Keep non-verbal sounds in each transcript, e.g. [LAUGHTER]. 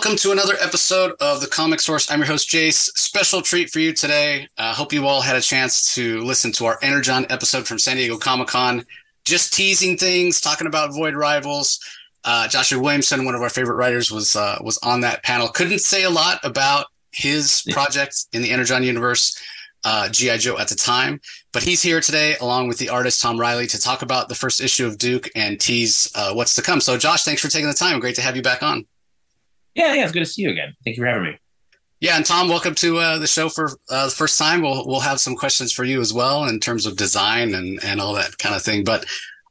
welcome to another episode of the Comic Source. I'm your host, Jace. Special treat for you today. I uh, hope you all had a chance to listen to our Energon episode from San Diego Comic Con. Just teasing things, talking about Void Rivals. Uh, Joshua Williamson, one of our favorite writers, was uh, was on that panel. Couldn't say a lot about his project in the Energon universe, uh, GI Joe at the time, but he's here today along with the artist Tom Reilly to talk about the first issue of Duke and tease uh, what's to come. So, Josh, thanks for taking the time. Great to have you back on. Yeah, yeah, it's good to see you again. Thank you for having me. Yeah, and Tom, welcome to uh, the show for uh, the first time. We'll we'll have some questions for you as well in terms of design and and all that kind of thing. But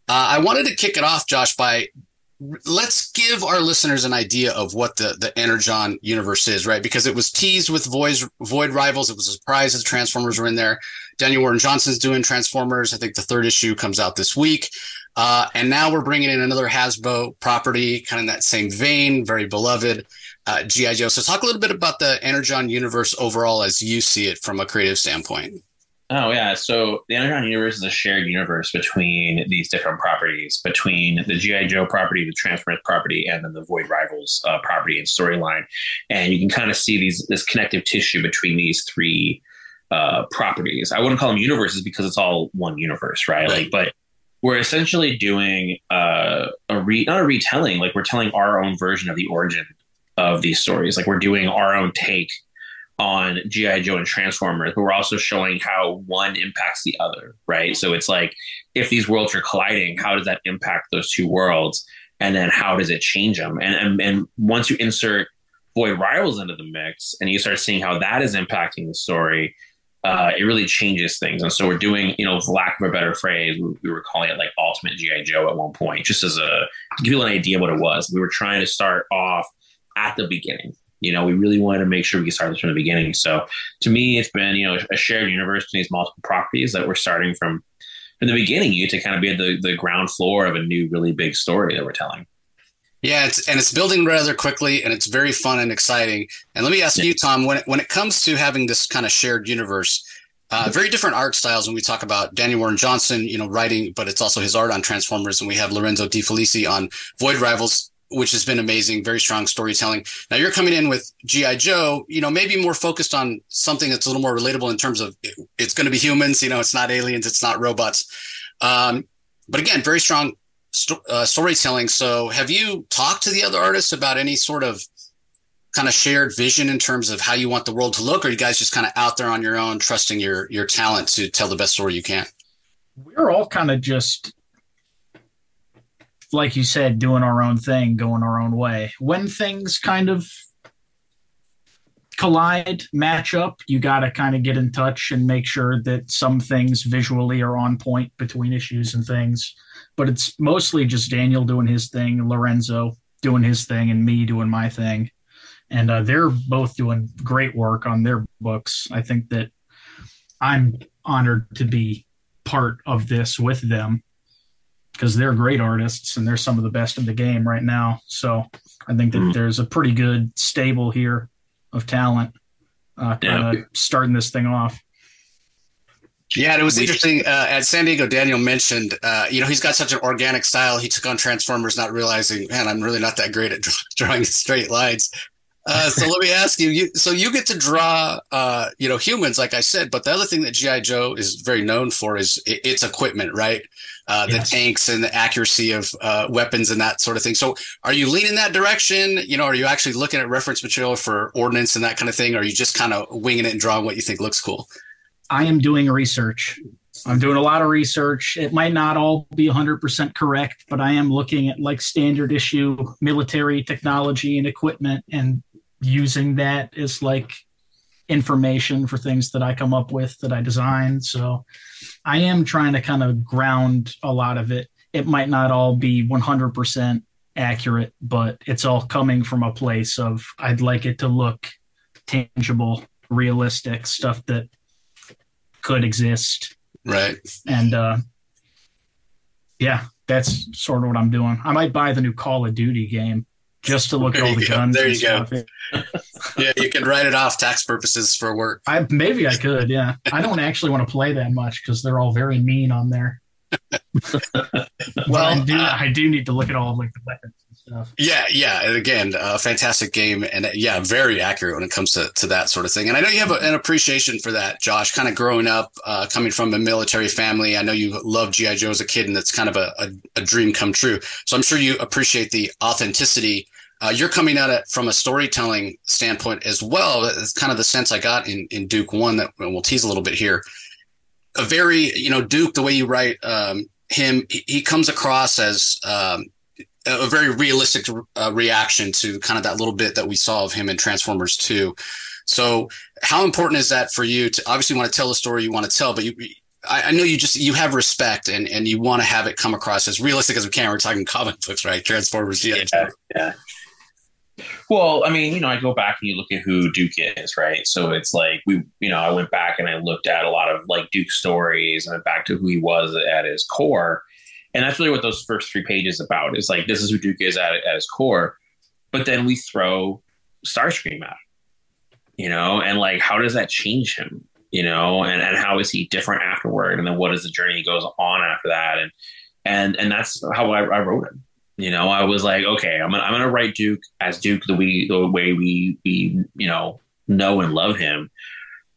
uh, I wanted to kick it off, Josh, by let's give our listeners an idea of what the the Energon universe is, right? Because it was teased with Void Void Rivals. It was a surprise that Transformers were in there. Daniel Warren Johnson's doing Transformers. I think the third issue comes out this week. Uh, and now we're bringing in another Hasbro property, kind of in that same vein, very beloved uh, GI Joe. So talk a little bit about the Energon universe overall as you see it from a creative standpoint. Oh yeah, so the Energon universe is a shared universe between these different properties, between the GI Joe property, the Transformers property, and then the Void Rivals uh, property and storyline. And you can kind of see these this connective tissue between these three uh, properties. I wouldn't call them universes because it's all one universe, right? right. Like, but we're essentially doing uh, a re not a retelling, like we're telling our own version of the origin of these stories. Like we're doing our own take on GI Joe and Transformers, but we're also showing how one impacts the other, right? So it's like if these worlds are colliding, how does that impact those two worlds, and then how does it change them? And and, and once you insert Void Rivals into the mix, and you start seeing how that is impacting the story, uh, it really changes things. And so we're doing, you know, for lack of a better phrase, we, we were calling it like Ultimate GI Joe at one point, just as a to give you an idea what it was. We were trying to start off at the beginning. You know, we really wanted to make sure we could start this from the beginning. So to me, it's been, you know, a shared universe between these multiple properties that we're starting from from the beginning you to kind of be at the, the ground floor of a new really big story that we're telling. Yeah, it's, and it's building rather quickly, and it's very fun and exciting. And let me ask yeah. you, Tom, when it, when it comes to having this kind of shared universe, uh, very different art styles when we talk about Daniel Warren Johnson, you know, writing, but it's also his art on Transformers, and we have Lorenzo De Felici on Void Rivals which has been amazing, very strong storytelling. Now you're coming in with GI Joe, you know, maybe more focused on something that's a little more relatable in terms of it's going to be humans, you know, it's not aliens, it's not robots. Um, but again, very strong uh, storytelling. So have you talked to the other artists about any sort of kind of shared vision in terms of how you want the world to look, or you guys just kind of out there on your own, trusting your your talent to tell the best story you can? We're all kind of just like you said, doing our own thing, going our own way. When things kind of collide, match up, you got to kind of get in touch and make sure that some things visually are on point between issues and things. But it's mostly just Daniel doing his thing, Lorenzo doing his thing, and me doing my thing. And uh, they're both doing great work on their books. I think that I'm honored to be part of this with them because they're great artists and they're some of the best in the game right now. So I think that mm. there's a pretty good stable here of talent uh, yeah. starting this thing off. Yeah, and it was interesting. Uh, at San Diego, Daniel mentioned, uh, you know, he's got such an organic style. He took on Transformers, not realizing, man, I'm really not that great at [LAUGHS] drawing straight lines. Uh, so let me [LAUGHS] ask you, you, so you get to draw, uh, you know, humans, like I said, but the other thing that GI Joe is very known for is it, its equipment, right? Uh, yes. the tanks and the accuracy of uh, weapons and that sort of thing. So, are you leaning that direction? You know, are you actually looking at reference material for ordnance and that kind of thing? Or are you just kind of winging it and drawing what you think looks cool? I am doing research. I'm doing a lot of research. It might not all be 100% correct, but I am looking at like standard issue military technology and equipment and using that as like information for things that I come up with that I design. So I am trying to kind of ground a lot of it. It might not all be 100% accurate, but it's all coming from a place of I'd like it to look tangible, realistic stuff that could exist. Right. And uh yeah, that's sort of what I'm doing. I might buy the new Call of Duty game just to look at all the go. guns. There you go. [LAUGHS] yeah, you can write it off tax purposes for work. I maybe I could. Yeah, I don't actually want to play that much because they're all very mean on there. [LAUGHS] well, I do, I do need to look at all of, like the weapons. Stuff. Yeah, yeah. And again, a fantastic game, and yeah, very accurate when it comes to, to that sort of thing. And I know you have a, an appreciation for that, Josh. Kind of growing up, uh, coming from a military family. I know you loved GI Joe as a kid, and that's kind of a, a, a dream come true. So I'm sure you appreciate the authenticity. Uh, you're coming at it from a storytelling standpoint as well. It's kind of the sense I got in in Duke One that we'll tease a little bit here. A very, you know, Duke, the way you write um, him, he, he comes across as um, a very realistic uh, reaction to kind of that little bit that we saw of him in Transformers 2. So, how important is that for you to obviously want to tell the story you want to tell, but you, I, I know you just you have respect and and you want to have it come across as realistic as we can. We're talking comic books, right? Transformers, yeah, yeah. yeah. Well, I mean, you know, I go back and you look at who Duke is, right? So it's like we, you know, I went back and I looked at a lot of like Duke stories and went back to who he was at his core and that's really what those first three pages about is like this is who Duke is at, at his core. But then we throw Starscream out, you know, and like how does that change him? You know, and, and how is he different afterward? And then what is the journey he goes on after that? And and and that's how I, I wrote him. You know, I was like, okay, I'm gonna I'm gonna write Duke as Duke the we the way we we you know know and love him.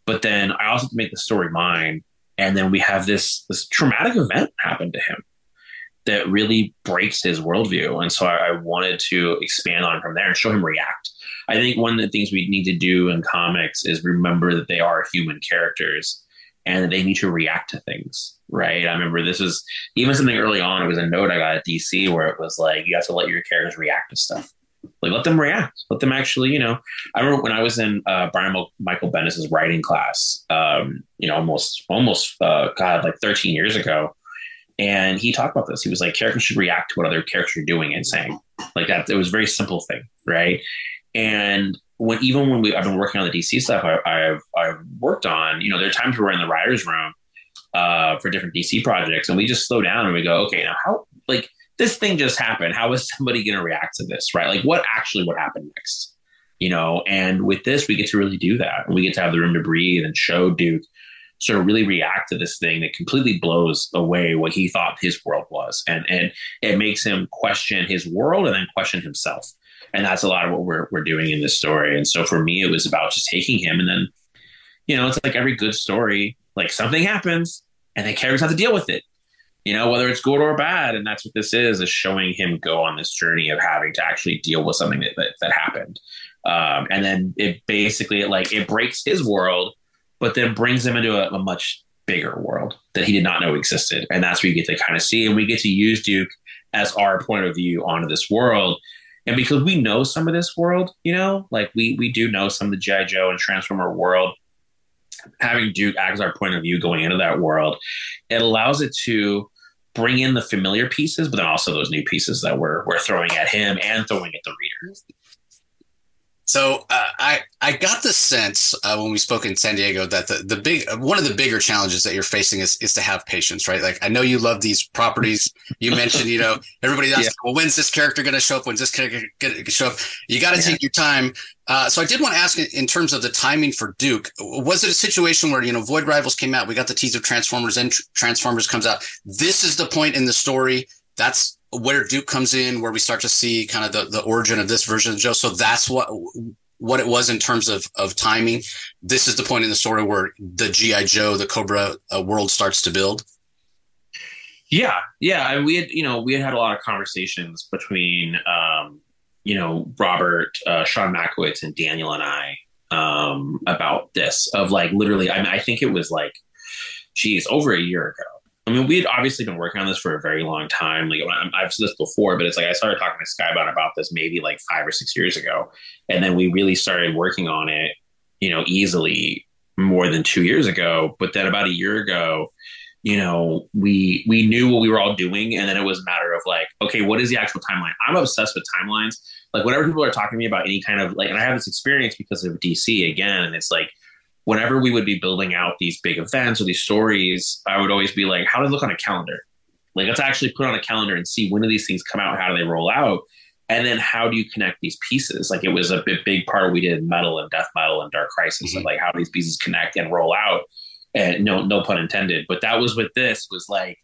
But then I also make the story mine, and then we have this this traumatic event happen to him that really breaks his worldview. And so I, I, wanted to expand on from there and show him react. I think one of the things we need to do in comics is remember that they are human characters and that they need to react to things. Right. I remember this was even something early on. It was a note I got at DC where it was like, you have to let your characters react to stuff. Like let them react. Let them actually, you know. I remember when I was in uh, Brian Michael Bendis's writing class, um, you know, almost almost uh, God, like 13 years ago and he talked about this. He was like, characters should react to what other characters are doing and saying. Like that, it was a very simple thing, right? And when even when we I've been working on the DC stuff I, have I've worked on, you know, there are times where we're in the writers' room uh, for different DC projects, and we just slow down and we go, okay, now how like this thing just happened. How is [LAUGHS] somebody going to react to this, right? Like what actually would happen next? You know, and with this, we get to really do that. We get to have the room to breathe and show Duke sort of really react to this thing that completely blows away what he thought his world was. And, and it makes him question his world and then question himself. And that's a lot of what we're, we're doing in this story. And so for me, it was about just taking him and then, you know, it's like every good story, like something happens and the characters have to deal with it you know whether it's good or bad and that's what this is is showing him go on this journey of having to actually deal with something that that, that happened um, and then it basically like it breaks his world but then brings them into a, a much bigger world that he did not know existed. And that's where you get to kind of see, and we get to use Duke as our point of view onto this world. And because we know some of this world, you know, like we we do know some of the G.I. Joe and Transformer world, having Duke act as our point of view going into that world, it allows it to bring in the familiar pieces, but then also those new pieces that we're we're throwing at him and throwing at the reader. So uh, I I got the sense uh, when we spoke in San Diego that the, the big one of the bigger challenges that you're facing is is to have patience, right? Like I know you love these properties. You [LAUGHS] mentioned, you know, everybody asks, yeah. well, when's this character going to show up? When's this character going to show up? You got to yeah. take your time. Uh, so I did want to ask in terms of the timing for Duke, was it a situation where, you know, Void Rivals came out, we got the teaser of Transformers and Transformers comes out. This is the point in the story. That's where Duke comes in, where we start to see kind of the, the origin of this version of Joe. So that's what what it was in terms of of timing. This is the point in the story where the GI Joe, the Cobra uh, world starts to build. Yeah, yeah, and we had you know we had had a lot of conversations between um, you know Robert, uh, Sean Mackiewicz, and Daniel and I um, about this. Of like literally, I mean, I think it was like, geez, over a year ago I mean, we had obviously been working on this for a very long time. Like I've said this before, but it's like I started talking to Skybound about this maybe like five or six years ago, and then we really started working on it, you know, easily more than two years ago. But then about a year ago, you know, we we knew what we were all doing, and then it was a matter of like, okay, what is the actual timeline? I'm obsessed with timelines. Like whenever people are talking to me about any kind of like, and I have this experience because of DC again, and it's like whenever we would be building out these big events or these stories, I would always be like, how does it look on a calendar? Like, let's actually put on a calendar and see when do these things come out? How do they roll out? And then how do you connect these pieces? Like, it was a big, big part we did metal and death metal and dark crisis, mm-hmm. and like how these pieces connect and roll out. And no, no pun intended. But that was with this was like,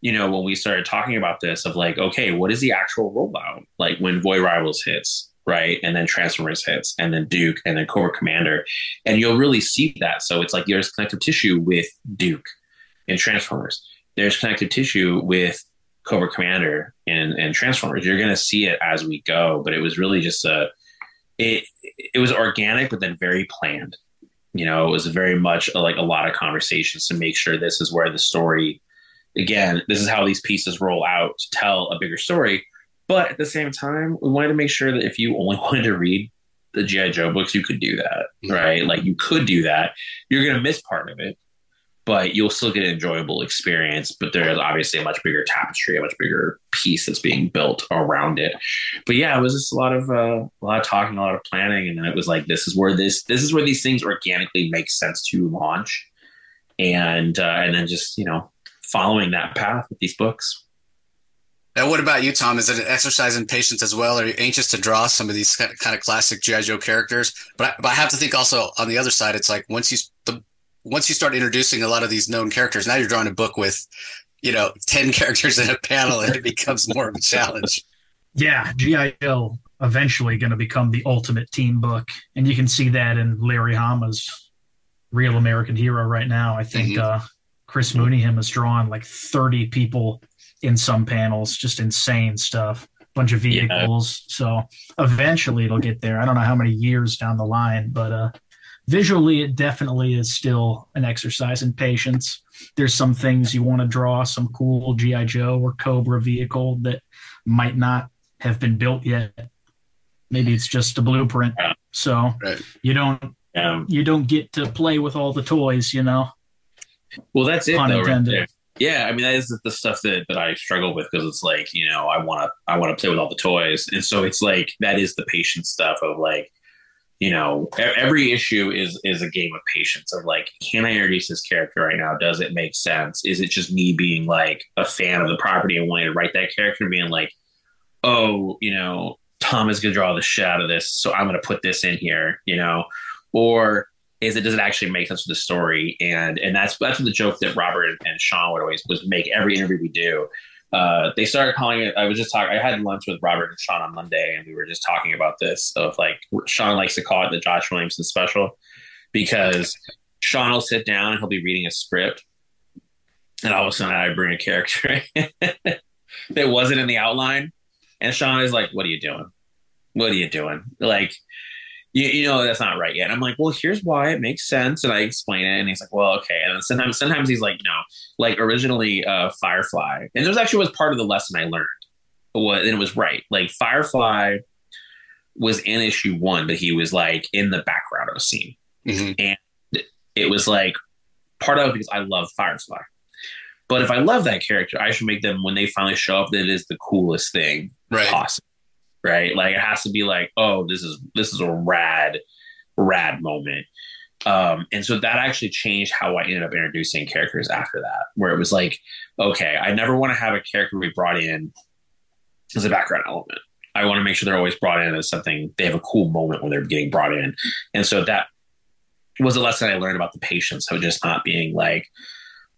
you know, when we started talking about this, of like, okay, what is the actual rollout? Like when Void Rivals hits, right? And then Transformers hits, and then Duke, and then Cobra Commander. And you'll really see that. So it's like there's connective tissue with Duke and Transformers. There's connective tissue with Cobra Commander and, and Transformers. You're to see it as we go, but it was really just a, it, it was organic, but then very planned. You know, it was very much like a lot of conversations to make sure this is where the story, again, this is how these pieces roll out to tell a bigger story. But at the same time, we wanted to make sure that if you only [LAUGHS] wanted to read the GI Joe books, you could do that, right? Like you could do that. You're going to miss part of it, but you'll still get an enjoyable experience. But there's obviously a much bigger tapestry, a much bigger piece that's being built around it. But yeah, it was just a lot of uh, a lot of talking, a lot of planning, and then it was like, this is where this this is where these things organically make sense to launch, and uh, and then just you know following that path with these books. And what about you, Tom? Is it an exercise in patience as well? Are you anxious to draw some of these kind of classic GI Joe characters? But I, but I have to think also on the other side, it's like once you the once you start introducing a lot of these known characters, now you're drawing a book with, you know, [LAUGHS] 10 characters in a panel and it becomes more of a challenge. [LAUGHS] Yeah, G.I. Joe eventually going to become the ultimate team book. And you can see that in Larry Hama's Real American Hero right now. I think mm-hmm. uh, Chris Mooneyham has drawn like 30 people in some panels, just insane stuff. Bunch of vehicles. Yeah. So eventually it'll get there. I don't know how many years down the line, but uh, visually it definitely is still an exercise in patience there's some things you want to draw some cool gi joe or cobra vehicle that might not have been built yet maybe it's just a blueprint so right. you don't um, you don't get to play with all the toys you know well that's it though, right yeah i mean that is the stuff that, that i struggle with because it's like you know i want to i want to play with all the toys. And so it's like that is the patience stuff of like you know every issue is is a game of patience of like can i introduce this character right now? Does it make sense? Is it just me being like a fan of the property and wanting to write that character and being like oh you know tom is going to draw the shit out of this so i'm going to put this in here you know? Or is it does it actually make sense for the story and and that's that's the joke that robert and, sean would always was make every interview we do uh, they started calling it. I was just talking. I had lunch with Robert and Sean on Monday, and we were just talking about this. Of like, Sean likes to call it the Josh Williamson special because Sean will sit down and he'll be reading a script, and all of a sudden I bring a character [LAUGHS] that wasn't in the outline, and Sean is like, "What are you doing? What are you doing?" Like you, you know that's not right yet. And I'm like, well, here's why it makes sense, and I explain it, and he's like, well, okay. And sometimes, sometimes he's like, no, like originally, uh, Firefly, and this actually was part of the lesson I learned. What and it was right. Like Firefly was in issue one, but he was like in the background of a scene, mm-hmm. and it was like part of it because I love Firefly. But if I love that character, I should make them when they finally show up that it is the coolest thing right. possible right? Like it has to be like, oh, this is this is a rad, rad moment. Um, and so that actually changed how I ended up introducing characters after that, where it was like, okay, I never want to have a character we brought in as a background element. I want to make sure they're always brought in as something they have a cool moment when they're getting brought in. And so that was a lesson I learned about the patience of just not being like,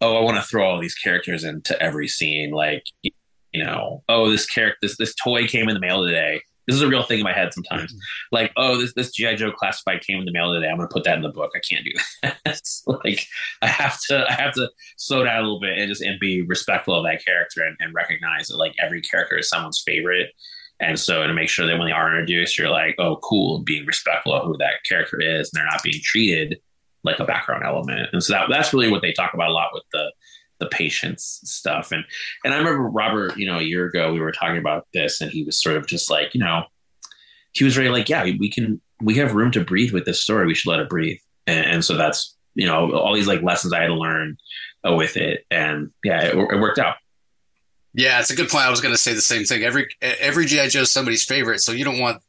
oh, I want to throw all these characters into every scene. Like, you know, oh, this character, this this toy came in the mail today. This is a real thing in my head sometimes. Mm-hmm. Like, oh, this this GI Joe classified came in the mail today. I'm going to put that in the book. I can't do [LAUGHS] that. like, I have to I have to slow down a little bit and just and be respectful of that character and, and recognize that like every character is someone's favorite. And so to make sure that when they are introduced, you're like, oh, cool, being respectful of who that character is, and they're not being treated like a background element. And so that that's really what they talk about a lot with the the patience stuff. And and I remember Robert, you know, a year ago we were talking about this, and he was sort of just like, you know, he was very like, yeah, we can we have room to breathe with this story. We should let it breathe. And, and so that's you know all these like lessons I had to learn uh, with it, and yeah, it, it worked out. Yeah, it's a good point. I was going to say the same thing. Every every GI Joe is somebody's favorite, so you don't want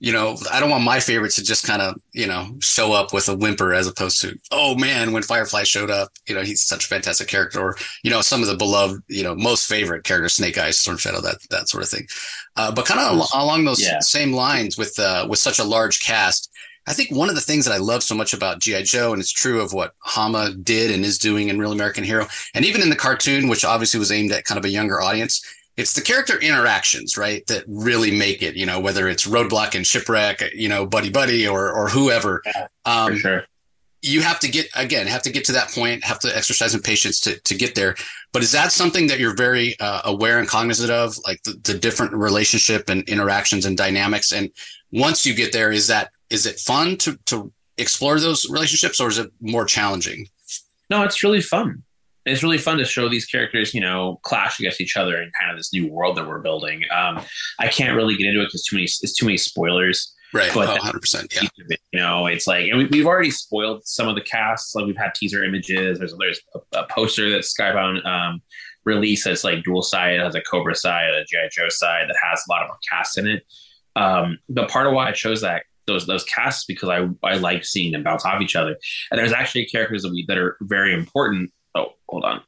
you know, I don't want my favorites to just kind of, you know, show up with a whimper as opposed to, oh man, when Firefly showed up, you know, he's such a fantastic character, or you know, some of the beloved, you know, most favorite characters, Snake Eyes, Storm Shadow, that that sort of thing. Uh, but kind of al- along those yeah. same lines with uh, with such a large cast, I think one of the things that I love so much about GI Joe, and it's true of what Hama did and is doing in Real American Hero, and even in the cartoon, which obviously was aimed at kind of a younger audience, it's the character interactions, right, that really make it. You know, whether it's Roadblock and Shipwreck, you know, Buddy Buddy, or or whoever. Yeah, um, for sure. You have to get again, have to get to that point, have to exercise some patience to to get there. But is that something that you're very uh, aware and cognizant of, like the, the different relationship and interactions and dynamics? And once you get there, is that is it fun to to explore those relationships, or is it more challenging? No, it's really fun it's really fun to show these characters, you know, clash against each other in kind of this new world that we're building. Um, I can't really get into it because too many it's too many spoilers. Right. But oh, 100%. Yeah. It, you know, it's like, and we, have already spoiled some of the casts. Like we've had teaser images. There's there's a, a poster that Skybound um, released that's like dual side, has a Cobra side, a GI Joe side that has a lot of our casts in it. Um, but part of why I chose that those those casts because I I like seeing them bounce off each other. And there's actually characters that we that are very important Oh, hold on.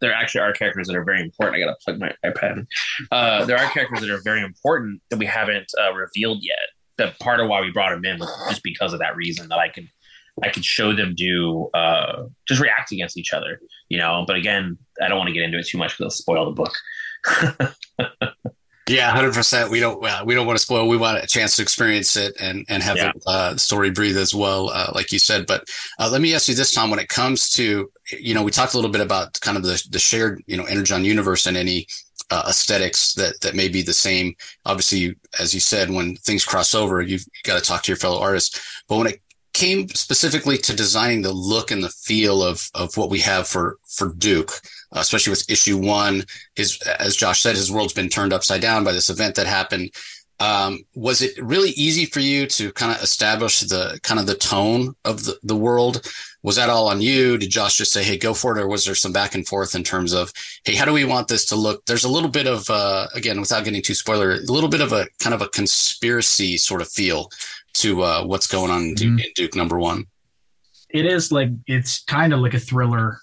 There actually are characters that are very important. I gotta plug my iPad. Uh, there are characters that are very important that we haven't uh, revealed yet. That part of why we brought them in was just because of that reason that I could I could show them do uh, just react against each other, you know. But again, I don't want to get into it too much because it'll spoil the book. [LAUGHS] Yeah, hundred percent. We don't uh, we don't want to spoil. We want a chance to experience it and and have yeah. the uh, story breathe as well, uh, like you said. But uh, let me ask you this, Tom. When it comes to you know, we talked a little bit about kind of the the shared you know Energon universe and any uh, aesthetics that that may be the same. Obviously, you, as you said, when things cross over, you've got to talk to your fellow artists. But when it came specifically to designing the look and the feel of of what we have for for Duke especially with issue one. His, as Josh said, his world's been turned upside down by this event that happened. Um, was it really easy for you to kind of establish the kind of the tone of the, the world? Was that all on you? Did Josh just say, Hey, go for it? Or was there some back and forth in terms of, Hey, how do we want this to look? There's a little bit of, uh, again, without getting too spoiler, a little bit of a kind of a conspiracy sort of feel to, uh, what's going on in Duke, mm-hmm. in Duke number one. It is like, it's kind of like a thriller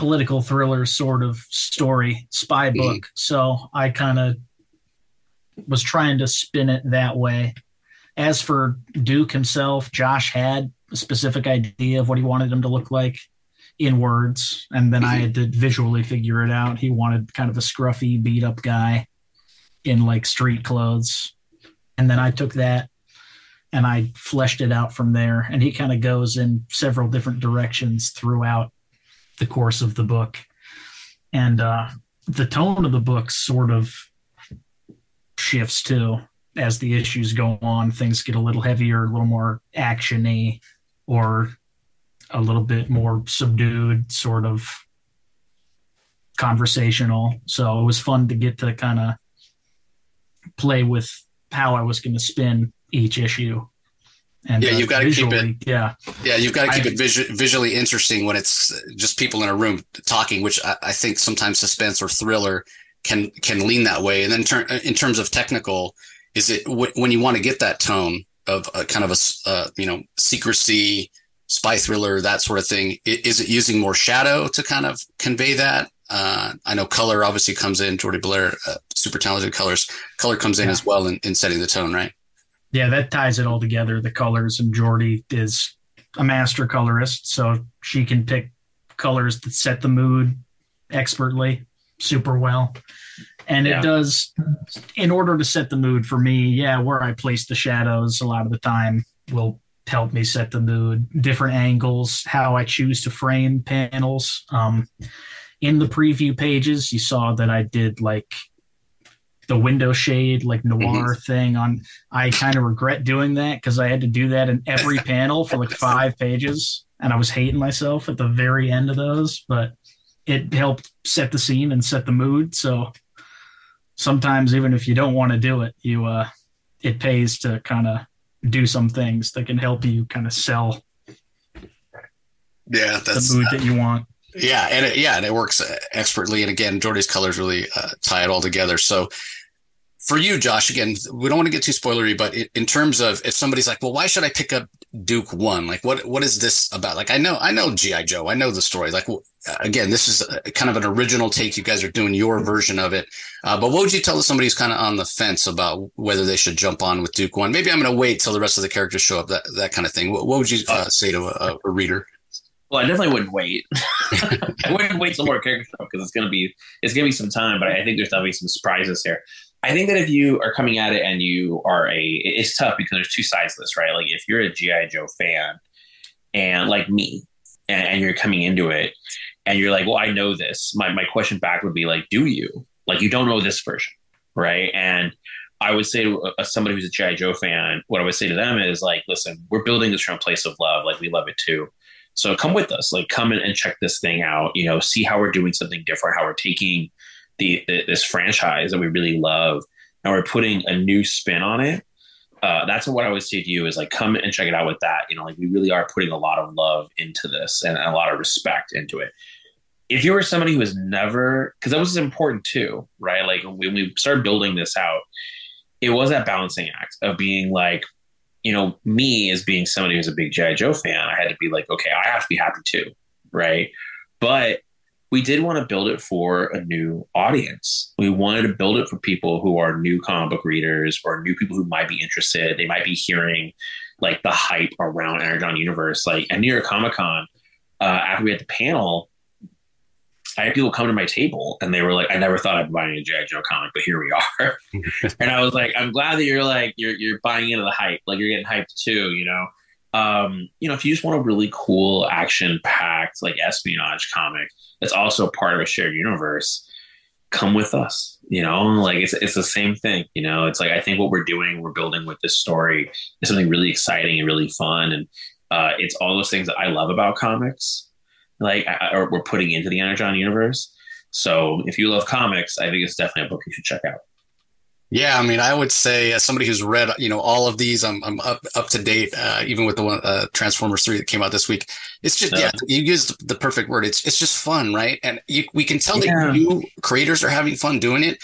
political thriller sort of story, spy book. So I kind of was trying to spin it that way. As for Duke himself, Josh had a specific idea of what he wanted him to look like in words, and then mm-hmm. I had to visually figure it out. He wanted kind of a scruffy, beat up guy in like street clothes. And then I took that and I fleshed it out from there. And he kind of goes in several different directions throughout the course of the book. And uh, the tone of the book sort of shifts too as the issues go on. Things get a little heavier, a little more actiony, or a little bit more subdued, sort of conversational. So it was fun to get to kind of play with how I was going to spin each issue and yeah, uh, you've got to keep it. Yeah, yeah, you've got to keep I, it visu- visually interesting when it's just people in a room talking, which I, I, think sometimes suspense or thriller can can lean that way. And then ter- in terms of technical, is it w- when you want to get that tone of a kind of a uh, you know secrecy, spy thriller, that sort of thing? Is it using more shadow to kind of convey that? Uh, I know color obviously comes in. Jordie Bellaire, uh, super talented colors. Color comes in yeah. as well in, in setting the tone, right? Yeah, that ties it all together. The colors and Jordie is a master colorist, so she can pick colors that set the mood expertly, super well. And yeah. it does, in order to set the mood for me, yeah, where I place the shadows a lot of the time will help me set the mood. Different angles, how I choose to frame panels. Um, in the preview pages, you saw that I did like the window shade like noir mm-hmm. thing on i kind of regret doing that because i had to do that in every [LAUGHS] panel for like five pages and i was hating myself at the very end of those but it helped set the scene and set the mood so sometimes even if you don't want to do it you uh it pays to kind of do some things that can help you kind of sell yeah that's the mood that you want yeah and it, yeah and it works expertly and again jordie's colors really uh, tie it all together so for you, Josh, again, we don't want to get too spoilery, but in terms of if somebody's like, well, why should I pick up Duke One? Like, what what is this about? Like, I know I know GI Joe, I know the story. Like, again, this is kind of an original take. You guys are doing your version of it. Uh, but what would you tell somebody who's kind of on the fence about whether they should jump on with Duke One? Maybe I'm going to wait till the rest of the characters show up. That that kind of thing. What, what would you uh, say to a, a reader? Well, I definitely wouldn't wait. [LAUGHS] I wouldn't wait till more characters show because it's gonna be it's gonna be some time. But I think there's definitely some surprises here. I think that if you are coming at it and you are a, it's tough because there's two sides to this, right? Like if you're a GI Joe fan and like me, and, and you're coming into it and you're like, well, I know this. My my question back would be like, do you? Like you don't know this version, right? And I would say to uh, somebody who's a GI Joe fan, what I would say to them is like, listen, we're building this from a place of love. Like we love it too. So come with us, like come in and check this thing out. You know, see how we're doing something different, how we're taking the, the this franchise that we really love, and we're putting a new spin on it. Uh, that's what I would say to you is like come and check it out with that. You know, like we really are putting a lot of love into this and a lot of respect into it. If you were somebody who has never, because that was important too, right? Like when we started building this out, it was that balancing act of being like, you know, me as being somebody who's a big G.I. Joe fan, I had to be like, okay, I have to be happy too, right? But we did want to build it for a new audience. We wanted to build it for people who are new comic book readers or new people who might be interested. They might be hearing like the hype around Energon Universe. Like at New York Comic Con, uh, after we had the panel, I had people come to my table and they were like, I never thought I'd be buying a G.I. Joe comic, but here we are. [LAUGHS] and I was like, I'm glad that you're like, you're, you're buying into the hype. Like you're getting hyped too, you know? Um, you know, if you just want a really cool action packed, like espionage comic, that's also part of a shared universe, come with us. You know, like it's it's the same thing. You know, it's like I think what we're doing, we're building with this story is something really exciting and really fun, and uh, it's all those things that I love about comics. Like, I, or we're putting into the Energon universe. So, if you love comics, I think it's definitely a book you should check out. Yeah, I mean, I would say as somebody who's read, you know, all of these, I'm, I'm up up to date. Uh, even with the one uh, Transformers three that came out this week, it's just yeah, you used the perfect word. It's it's just fun, right? And you, we can tell yeah. that you creators are having fun doing it.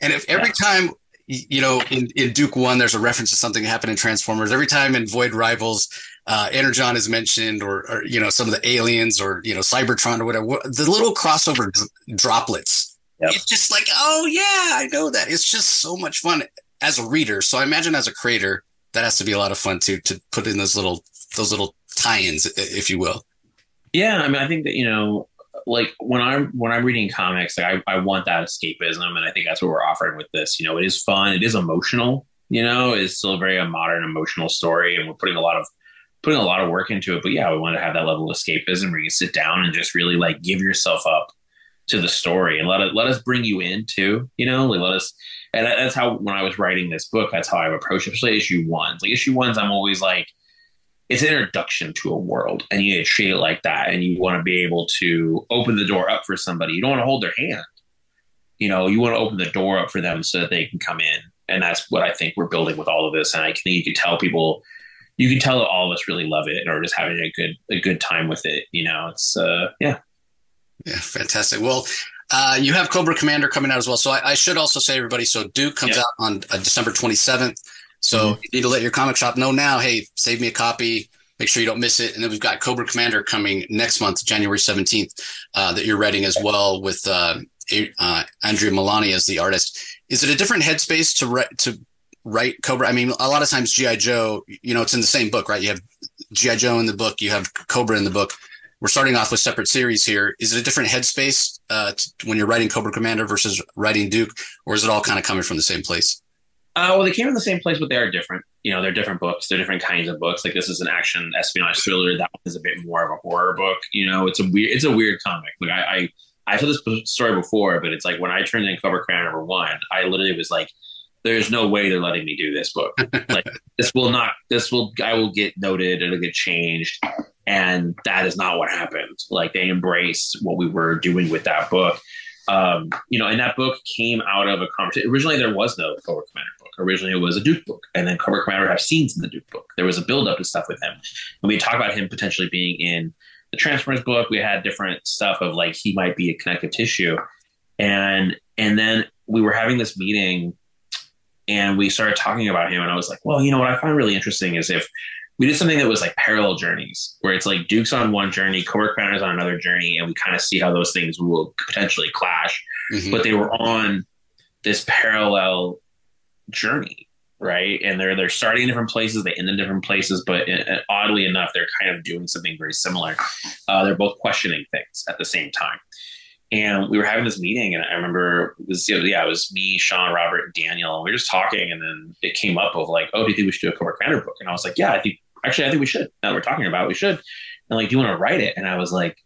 And if every yeah. time, you know, in, in Duke one, there's a reference to something that happened in Transformers. Every time in Void Rivals, uh, Energon is mentioned, or, or you know, some of the aliens, or you know, Cybertron, or whatever. The little crossover droplets Yep. It's just like, oh yeah, I know that. It's just so much fun as a reader. So I imagine as a creator, that has to be a lot of fun too to put in those little those little tie-ins, if you will. Yeah, I mean, I think that you know, like when I'm when I'm reading comics, like I, I want that escapism, and I think that's what we're offering with this. You know, it is fun, it is emotional. You know, it's still a very a modern emotional story, and we're putting a lot of putting a lot of work into it. But yeah, we want to have that level of escapism where you sit down and just really like give yourself up to the story and let it let us bring you in too. You know, like let us. And that's how when I was writing this book, that's how I approach it. Especially issue ones. Like issue ones, I'm always like, it's an introduction to a world, and you treat it like that. And you want to be able to open the door up for somebody. You don't want to hold their hand. You know, you want to open the door up for them so that they can come in. And that's what I think we're building with all of this. And I think you can tell people you can tell that all of us really love it and are just having a good a good time with it. You know, it's uh yeah, yeah, fantastic. Well, uh, you have Cobra Commander coming out as well. So I, I should also say, everybody, so Duke comes out on uh, December 27th. So mm-hmm. you need to let your comic shop know now, hey, save me a copy. Make sure you don't miss it. And then we've got Cobra Commander coming next month, January 17th, uh, that you're writing as well with uh, uh, Andrea Milani as the artist. Is it a different headspace to write, to write Cobra? I mean, a lot of times G.I. Joe, you know, it's in the same book, right? You have G.I. Joe in the book, you have Cobra in the book we're starting off with separate series here. Is it a different headspace uh, when you're writing Cobra Commander versus writing Duke, or is it all kind of coming from the same place? Uh, well, they came from the same place, but they are different. You know, they're different books. They're different kinds of books. Like this is an action espionage thriller. That one is a bit more of a horror book. You know, it's a weird, it's a weird comic. Like I, I, I told this story before, but it's like when I turned in Cobra Commander number one, I literally was like, "There's no way they're letting me do this book. [LAUGHS] like this will not. This will. I will get noted. It'll get changed." And that is not what happened. Like they embraced what we were doing with that book. Um, you know and that book came out of a conversation originally there was no cobra commander book. Originally it was a duke book and then cobra commander have scenes in the duke book. There was a build up and stuff with him. And we talked about him potentially being in the transformers book. We had different stuff of like he might be a connective tissue. And and then we were having this meeting and we started talking about him. And I was like, well, you know what I find really interesting is if we did something that was like parallel journeys, where it's like Duke's on one journey, Cobra Commander's on another journey, and we kind of see how those things will potentially clash. Mm-hmm. But they were on this parallel journey, right? And they're they're starting in different places, they end in different places, but uh, oddly enough, they're kind of doing something very similar. Uh, they're both questioning things at the same time. And we were having this meeting, and I remember it was yeah, it was me, Sean, Robert, and Daniel. And we were just talking, and then it came up of like, oh, do you think we should do a Cobra Commander book? And I was like, yeah, I think actually, I think we should. Now that we're talking about, it, we should. And like, do you want to write it? And I was like,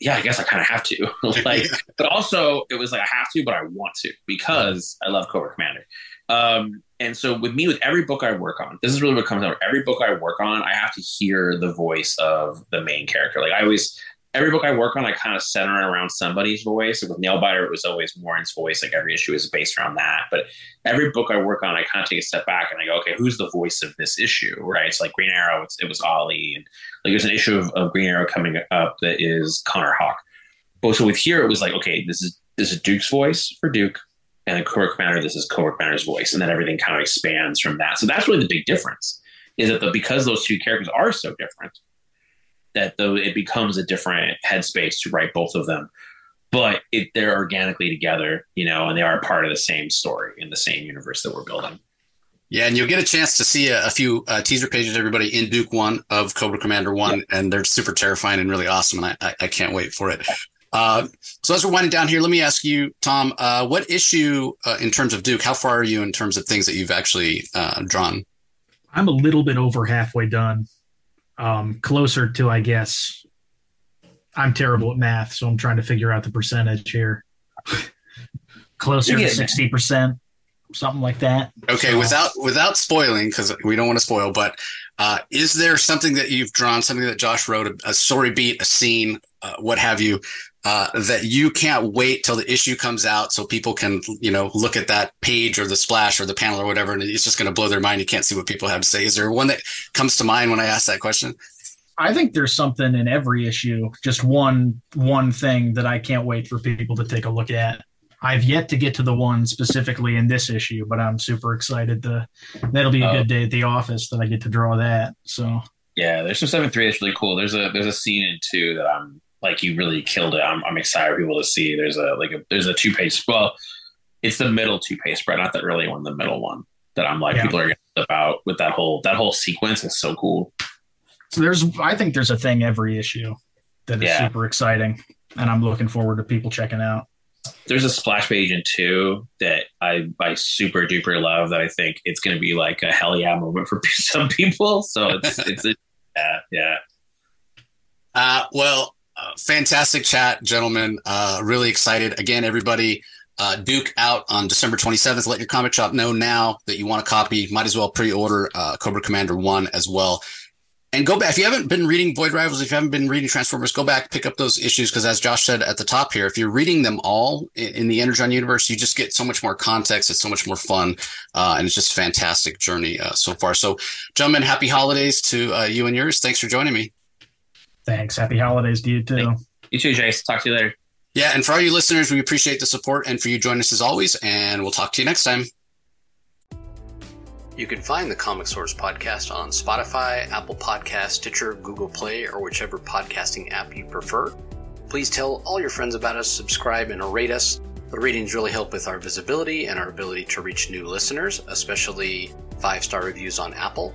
yeah, I guess I kind of have to. [LAUGHS] [LAUGHS] like, but also it was like I have to, but I want to because I love Cobra Commander. Um, and so with me, with every book I work on, this is really what comes out. Every book I work on, I have to hear the voice of the main character. Like I always, every book I work on, I kind of center around somebody's voice. with Nailbiter, it was always Warren's voice. Like every issue is based around that. But every book I work on, I kind of take a step back and I go, okay, who's the voice of this issue? Right? It's like Green Arrow. it was Ollie, and like there's an issue of, of, Green Arrow coming up that is Connor Hawke. But so with here, it was like, okay, this is this is Duke's voice for Duke, and the Cobra Commander, this is Cobra Commander's voice, and then everything kind of expands from that. So that's really the big difference. Is that the, because those two characters are so different, that though it becomes a different headspace to write both of them but it, they're organically together you know and they are part of the same story in the same universe that we're building yeah, and you'll get a chance to see a, a few uh, teaser pages, everybody in Duke One of Cobra Commander One, yep. and they're super terrifying and really awesome, and I, I, I can't wait for it. Uh, so as we're winding down here, let me ask you, Tom, uh, what issue uh, in terms of Duke? How far are you in terms of things that you've actually uh, drawn? I'm a little bit over halfway done um, closer to, I guess, I'm terrible at math, so I'm trying to figure out the percentage here. [LAUGHS] closer to sixty percent, something like that. Okay, so, without without spoiling, because we don't want to spoil, but uh, is there something that you've drawn, something that Josh wrote, a, a story beat, a scene, uh, what have you, uh, that you can't wait till the issue comes out so people can, you know, look at that page or the splash or the panel or whatever, and it's just going to blow their mind. You can't see what people have to say. Is there one that comes to mind when I ask that question? I think there's something in every issue, just one one thing that I can't wait for people to take a look at. I've yet to get to the one specifically in this issue, but I'm super excited to. That'll be a good oh. day at the office that I get to draw that. So yeah, there's some seven three that's really cool. There's a there's a scene in two that I'm like you really killed it. I'm, I'm excited for people to see. There's a like a there's a two page. Well, it's the middle two page spread, not the early one, the middle one that I'm like yeah. people are getting about with that whole that whole sequence is so cool. So there's I think there's a thing every issue that is yeah. super exciting, and I'm looking forward to people checking out. There's a splash page in two that I I super duper love that I think it's going to be like a hell yeah moment for [LAUGHS] some people. So it's it's a, yeah yeah. Uh, well, fantastic chat, gentlemen. Uh, really excited. Again, everybody, uh, Duke out on December 27th. Let your comic shop know now that you want a copy. Might as well pre order uh, Cobra Commander 1 as well. And go back. If you haven't been reading Void Rivals, if you haven't been reading Transformers, go back, pick up those issues. Because as Josh said at the top here, if you're reading them all in, in the Energon universe, you just get so much more context. It's so much more fun. Uh, and it's just a fantastic journey uh, so far. So, gentlemen, happy holidays to you and yours. Thanks for joining me. Thanks. Happy holidays to you too. You too, Jace. Talk to you later. Yeah, and for all you listeners, we appreciate the support and for you joining us as always, and we'll talk to you next time. You can find the Comic Source podcast on Spotify, Apple Podcast, Stitcher, Google Play, or whichever podcasting app you prefer. Please tell all your friends about us, subscribe, and rate us. The ratings really help with our visibility and our ability to reach new listeners, especially five star reviews on Apple.